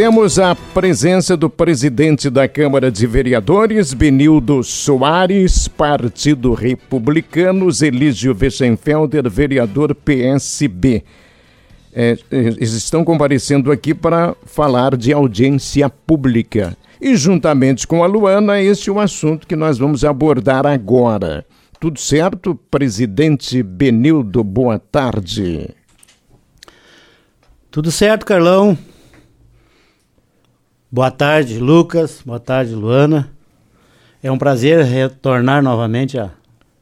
temos a presença do presidente da Câmara de Vereadores, Benildo Soares, Partido Republicano, Elísio Weschenfelder, vereador PSB. É, eles estão comparecendo aqui para falar de audiência pública. E juntamente com a Luana, este é o assunto que nós vamos abordar agora. Tudo certo, presidente Benildo? Boa tarde. Tudo certo, Carlão. Boa tarde, Lucas. Boa tarde, Luana. É um prazer retornar novamente à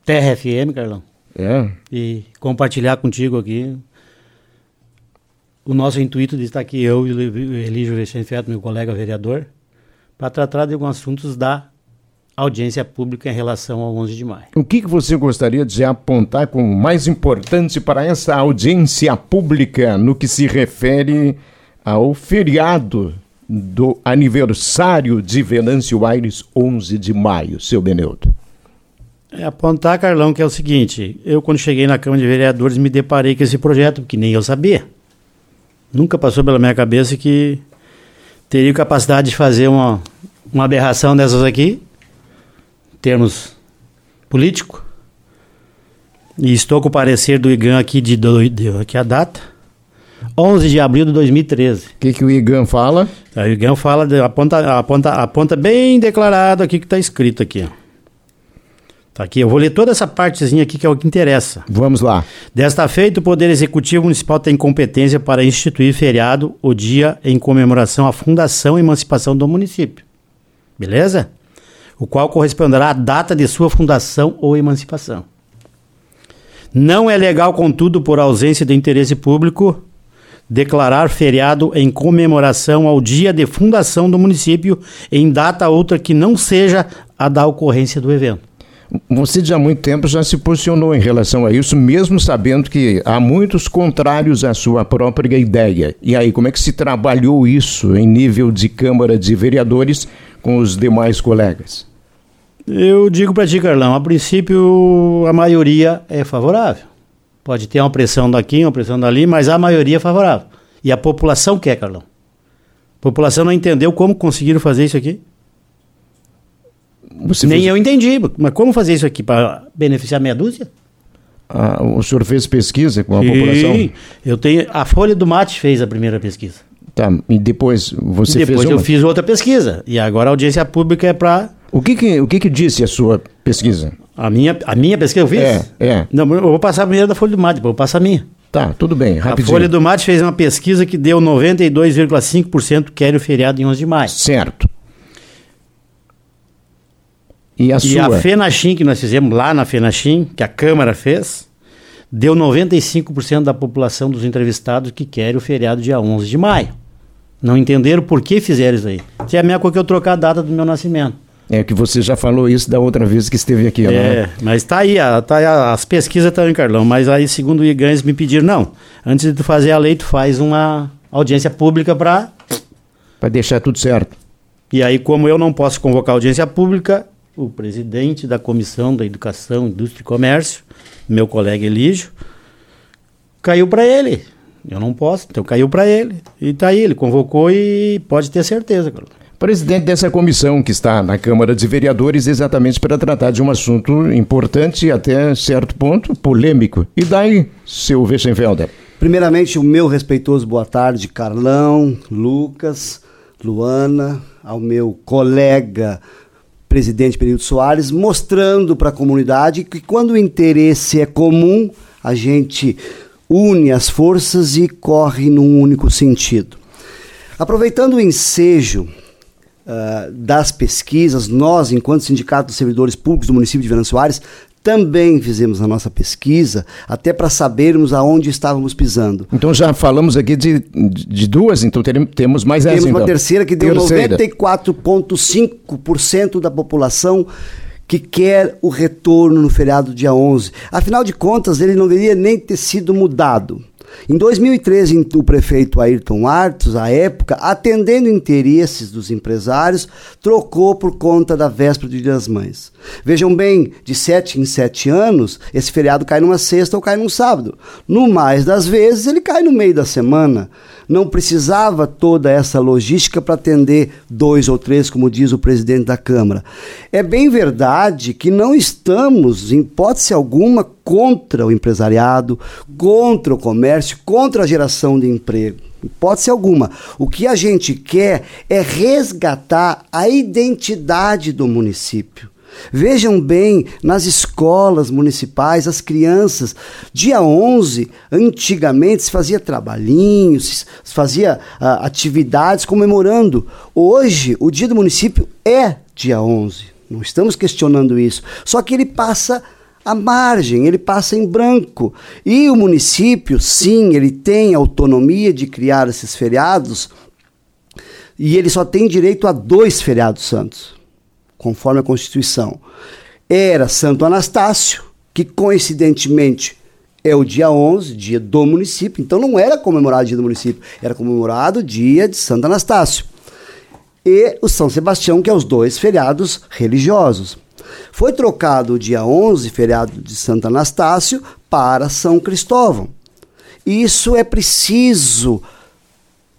Terra FM, Carlão. É. E compartilhar contigo aqui o nosso intuito de estar aqui, eu e o Elígio Vechenfeto, meu colega vereador, para tratar de alguns assuntos da audiência pública em relação ao 11 de maio. O que, que você gostaria de apontar como mais importante para essa audiência pública no que se refere ao feriado do aniversário de Venâncio Aires, 11 de maio, seu Beneuto? É apontar, Carlão, que é o seguinte: eu, quando cheguei na Câmara de Vereadores, me deparei com esse projeto, que nem eu sabia. Nunca passou pela minha cabeça que teria capacidade de fazer uma, uma aberração dessas aqui termos político. E estou com o parecer do IGAN aqui de, do, de aqui a data. 11 de abril de 2013. O que, que o IGAN fala? O IGAN fala, de, aponta, aponta, aponta bem declarado aqui que está escrito aqui. Tá aqui, eu vou ler toda essa partezinha aqui que é o que interessa. Vamos lá. Desta feita, o Poder Executivo Municipal tem competência para instituir feriado o dia em comemoração à fundação e emancipação do município. Beleza? o qual corresponderá à data de sua fundação ou emancipação. Não é legal, contudo, por ausência de interesse público, declarar feriado em comemoração ao dia de fundação do município em data outra que não seja a da ocorrência do evento. Você já há muito tempo já se posicionou em relação a isso, mesmo sabendo que há muitos contrários à sua própria ideia. E aí, como é que se trabalhou isso em nível de Câmara de Vereadores com os demais colegas? Eu digo para ti, Carlão, a princípio a maioria é favorável. Pode ter uma pressão daqui, uma pressão dali, mas a maioria é favorável. E a população quer, Carlão. A população não entendeu como conseguiram fazer isso aqui. Você Nem fez... eu entendi, mas como fazer isso aqui para beneficiar meia dúzia? Ah, o senhor fez pesquisa com a Sim, população? Eu tenho. A Folha do Mate fez a primeira pesquisa. Tá, e depois você depois fez eu fiz outra pesquisa. E agora a audiência pública é para o que que, o que que disse a sua pesquisa? A minha, a minha pesquisa eu fiz? É, é. Não, eu vou passar primeiro da Folha do Mate, vou passar a minha. Tá, tudo bem, rapidinho. A Folha do Mate fez uma pesquisa que deu 92,5% querem o feriado em 11 de maio. Certo. E a e sua? a FENACHIM, que nós fizemos lá na FENACHIM, que a Câmara fez, deu 95% da população dos entrevistados que querem o feriado dia 11 de maio. Não entenderam por que fizeram isso aí. Se é a minha coisa que eu trocar a data do meu nascimento. É que você já falou isso da outra vez que esteve aqui. É, né? mas tá aí, tá aí, as pesquisas estão em Carlão, mas aí segundo o Igães me pediram, não, antes de tu fazer a lei, tu faz uma audiência pública para... Para deixar tudo certo. E aí, como eu não posso convocar audiência pública, o presidente da Comissão da Educação, Indústria e Comércio, meu colega Elígio, caiu para ele. Eu não posso, então caiu para ele. E tá aí, ele convocou e pode ter certeza, Carlão presidente dessa comissão que está na Câmara de Vereadores exatamente para tratar de um assunto importante e até certo ponto polêmico. E daí, seu Weschenfelder? Primeiramente, o meu respeitoso boa tarde, Carlão, Lucas, Luana, ao meu colega presidente Período Soares, mostrando para a comunidade que quando o interesse é comum, a gente une as forças e corre num único sentido. Aproveitando o ensejo uh, das pesquisas, nós, enquanto Sindicato dos Servidores Públicos do município de Venâncio Soares, também fizemos a nossa pesquisa, até para sabermos aonde estávamos pisando. Então já falamos aqui de, de duas, então teremos, temos mais essa. Temos uma então. terceira que deu 94,5% da população que quer o retorno no feriado dia 11. Afinal de contas, ele não deveria nem ter sido mudado. Em 2013, o prefeito Ayrton Artos, à época, atendendo interesses dos empresários, trocou por conta da véspera do Dia das Mães. Vejam bem, de sete em sete anos, esse feriado cai numa sexta ou cai num sábado. No mais das vezes, ele cai no meio da semana. Não precisava toda essa logística para atender dois ou três, como diz o presidente da Câmara. É bem verdade que não estamos, em hipótese alguma, contra o empresariado, contra o comércio, contra a geração de emprego. Hipótese alguma. O que a gente quer é resgatar a identidade do município. Vejam bem, nas escolas municipais, as crianças, dia 11, antigamente se fazia trabalhinhos, se fazia uh, atividades comemorando. Hoje, o dia do município é dia 11. Não estamos questionando isso. Só que ele passa à margem, ele passa em branco. E o município, sim, ele tem autonomia de criar esses feriados e ele só tem direito a dois feriados santos conforme a Constituição, era Santo Anastácio, que coincidentemente é o dia 11, dia do município. Então não era comemorado o dia do município, era comemorado o dia de Santo Anastácio. E o São Sebastião, que é os dois feriados religiosos. Foi trocado o dia 11, feriado de Santo Anastácio, para São Cristóvão. Isso é preciso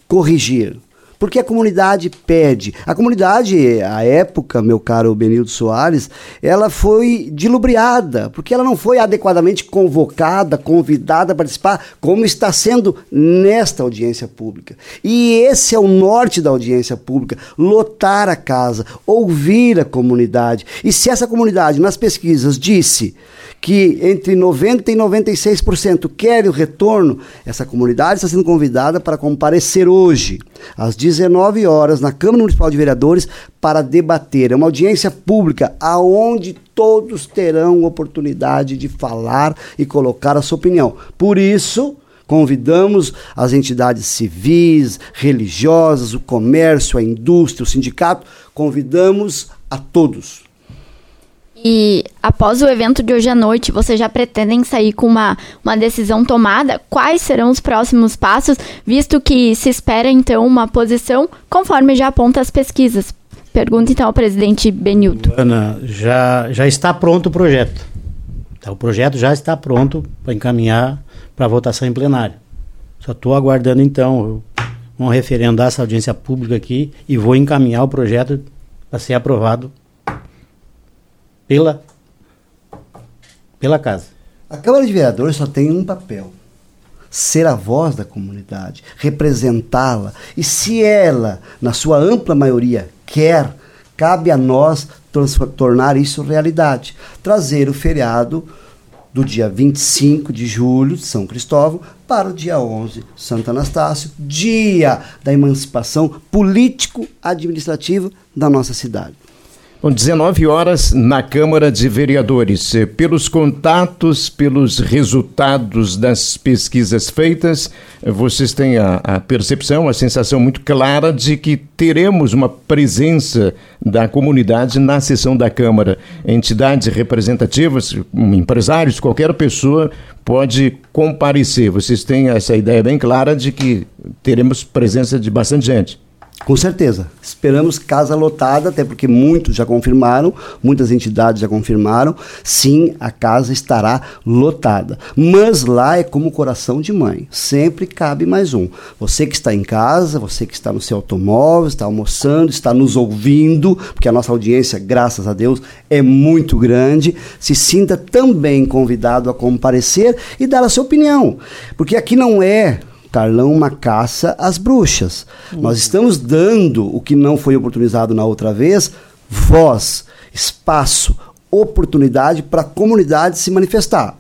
corrigir. Porque a comunidade pede. A comunidade, à época, meu caro Benildo Soares, ela foi dilubriada, porque ela não foi adequadamente convocada, convidada a participar, como está sendo nesta audiência pública. E esse é o norte da audiência pública: lotar a casa, ouvir a comunidade. E se essa comunidade, nas pesquisas, disse que entre 90% e 96% querem o retorno, essa comunidade está sendo convidada para comparecer hoje, às 19 horas, na Câmara Municipal de Vereadores, para debater. É uma audiência pública aonde todos terão oportunidade de falar e colocar a sua opinião. Por isso, Convidamos as entidades civis, religiosas, o comércio, a indústria, o sindicato, convidamos a todos. E após o evento de hoje à noite, vocês já pretendem sair com uma, uma decisão tomada? Quais serão os próximos passos, visto que se espera então uma posição conforme já aponta as pesquisas? Pergunta então ao presidente Benilton. Ana, já, já está pronto o projeto. Tá, o projeto já está pronto para encaminhar para votação em plenário. Só estou aguardando então, vamos referendar essa audiência pública aqui e vou encaminhar o projeto para ser aprovado pela, pela casa. A Câmara de Vereadores só tem um papel: ser a voz da comunidade, representá-la. E se ela, na sua ampla maioria, quer, cabe a nós tornar isso realidade. Trazer o feriado do dia 25 de julho, de São Cristóvão, para o dia 11, Santo Anastácio, dia da emancipação político-administrativa da nossa cidade. Bom, 19 horas na Câmara de Vereadores. Eh, pelos contatos, pelos resultados das pesquisas feitas, eh, vocês têm a, a, percepção, a sensação muito clara de que teremos uma presença da comunidade na sessão da Câmara. Entidades representativas, empresários, qualquer pessoa pode comparecer. Vocês têm essa ideia bem clara de que teremos presença de bastante gente. Com certeza. Esperamos casa lotada, até porque muitos já confirmaram, muitas entidades já confirmaram. Sim, a casa estará lotada. Mas lá é como coração de mãe. Sempre cabe mais um. Você que está em casa, você que está no seu automóvel, está almoçando, está nos ouvindo, porque a nossa audiência, graças a Deus, é muito grande. Se sinta também convidado a comparecer e dar a sua opinião. Porque aqui não é Carlão uma caça às bruxas. Uhum. Nós estamos dando o que não foi oportunizado na outra vez, voz, espaço, oportunidade para a comunidade se manifestar.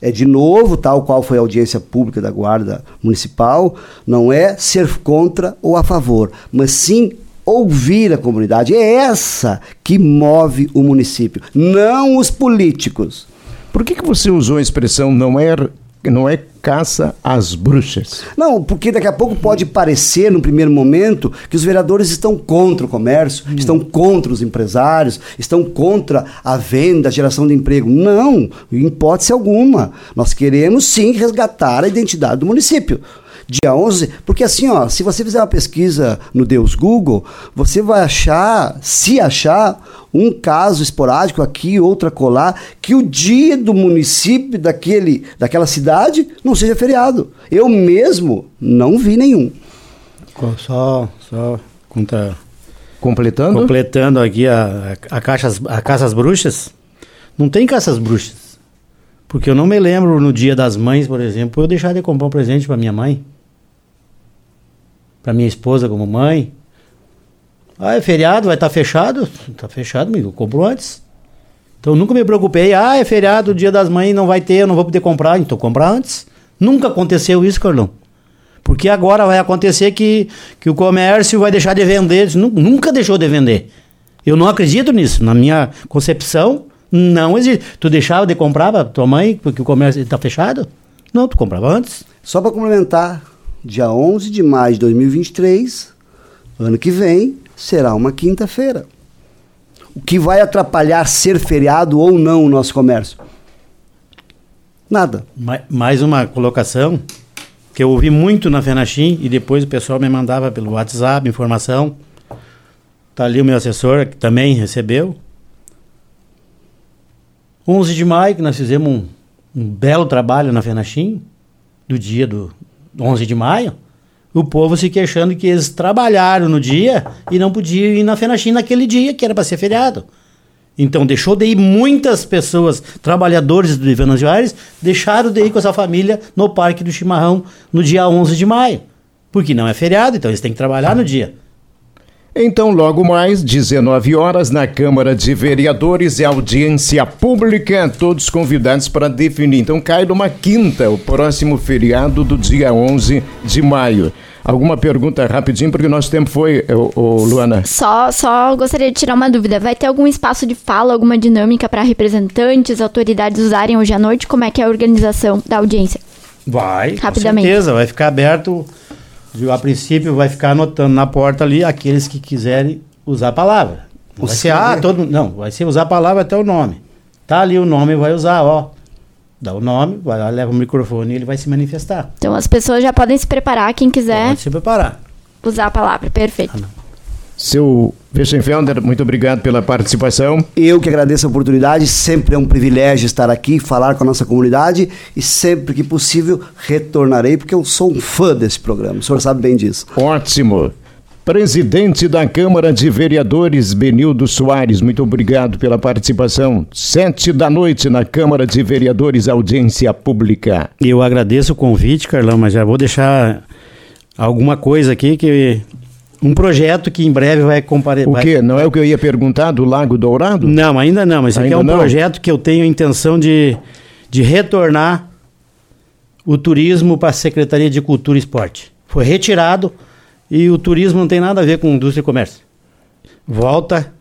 É de novo, tal qual foi a audiência pública da Guarda Municipal, não é ser contra ou a favor, mas sim ouvir a comunidade. É essa que move o município, não os políticos. Por que, que você usou a expressão não é não é caça às bruxas. Não, porque daqui a pouco pode parecer, no primeiro momento, que os vereadores estão contra o comércio, hum. estão contra os empresários, estão contra a venda, a geração de emprego. Não, em hipótese alguma. Nós queremos sim resgatar a identidade do município dia 11, porque assim, ó, se você fizer uma pesquisa no Deus Google, você vai achar, se achar, um caso esporádico aqui, outra colar, que o dia do município daquele, daquela cidade não seja feriado. Eu mesmo não vi nenhum. Só, só contra, Completando? completando aqui a, a, caixas, a caças bruxas. Não tem caças bruxas. Porque eu não me lembro no dia das mães, por exemplo, eu deixar de comprar um presente para minha mãe. Para minha esposa como mãe. Ah, é feriado, vai estar fechado? Tá fechado, amigo. Eu compro antes. Então nunca me preocupei. Ah, é feriado, dia das mães, não vai ter, eu não vou poder comprar. Então comprar antes. Nunca aconteceu isso, Carlão. Porque agora vai acontecer que, que o comércio vai deixar de vender. Nu- Nunca deixou de vender. Eu não acredito nisso. Na minha concepção, não existe. Tu deixava de comprar pra tua mãe porque o comércio está fechado? Não, tu comprava antes. Só para complementar, dia 11 de maio de 2023, ano que vem, será uma quinta-feira. O que vai atrapalhar ser feriado ou não o nosso comércio? Nada. Ma- Mais uma colocação que eu ouvi muito na Fenachim e depois o pessoal me mandava pelo WhatsApp informação. Tá ali o meu assessor que também recebeu. 11 de maio que nós fizemos um, um belo trabalho na Fenachim, do dia do 11 de maio. O povo se queixando que eles trabalharam no dia e não podiam ir na Fenachim naquele dia que era para ser feriado. Então deixou de ir muitas pessoas, trabalhadores do Venâncio Aires, deixaram de ir com essa família no Parque do Chimarrão no dia 11 de maio. Porque não é feriado, então eles têm que trabalhar no dia. Então, logo mais, 19 horas, na Câmara de Vereadores e audiência pública, todos convidados para definir. Então, cai numa quinta, o próximo feriado do dia 11 de maio. Alguma pergunta rapidinho, porque o nosso tempo foi, ô, ô, Luana. Só, só gostaria de tirar uma dúvida. Vai ter algum espaço de fala, alguma dinâmica para representantes, autoridades usarem hoje à noite? Como é que é a organização da audiência? Vai, Rapidamente. com certeza, vai ficar aberto. A princípio vai ficar anotando na porta ali aqueles que quiserem usar a palavra. Não O vai ser, ah, todo, não, vai ser usar a palavra até o nome. Tá ali o nome, vai usar, ó. Dá o nome, vai lá, leva o microfone e ele vai se manifestar. Então as pessoas já podem se preparar, quem quiser Pode se preparar. usar a palavra. Perfeito. Seu Weschenfelder, muito obrigado pela participação. Eu que agradeço a oportunidade, sempre é um privilégio estar aqui, falar com a nossa comunidade e sempre que possível retornarei, porque eu sou um fã desse programa, o senhor sabe bem disso. Ótimo. Presidente da Câmara de Vereadores, Benildo Soares, muito obrigado pela participação. Sete da noite na Câmara de Vereadores, audiência pública. Eu agradeço o convite, Carlão, mas já vou deixar alguma coisa aqui que. Um projeto que em breve vai comparecer. O quê? Não é o que eu ia perguntar do Lago Dourado? Não, ainda não, mas isso aqui é um não? projeto que eu tenho a intenção de, de retornar o turismo para a Secretaria de Cultura e Esporte. Foi retirado e o turismo não tem nada a ver com indústria e comércio. Volta.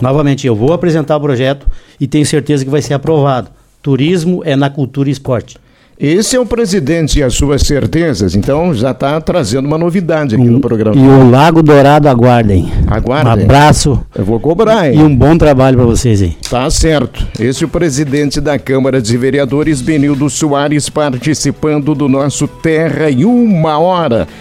Novamente, eu vou apresentar o projeto e tenho certeza que vai ser aprovado. Turismo é na cultura e esporte. Esse é o presidente e as suas certezas, então já está trazendo uma novidade aqui no programa. E o Lago Dourado aguardem. Aguardem. Um abraço Eu vou cobrar, e hein? um bom trabalho para vocês aí. Tá certo. Esse é o presidente da Câmara de Vereadores, Benildo Soares, participando do nosso Terra em uma hora.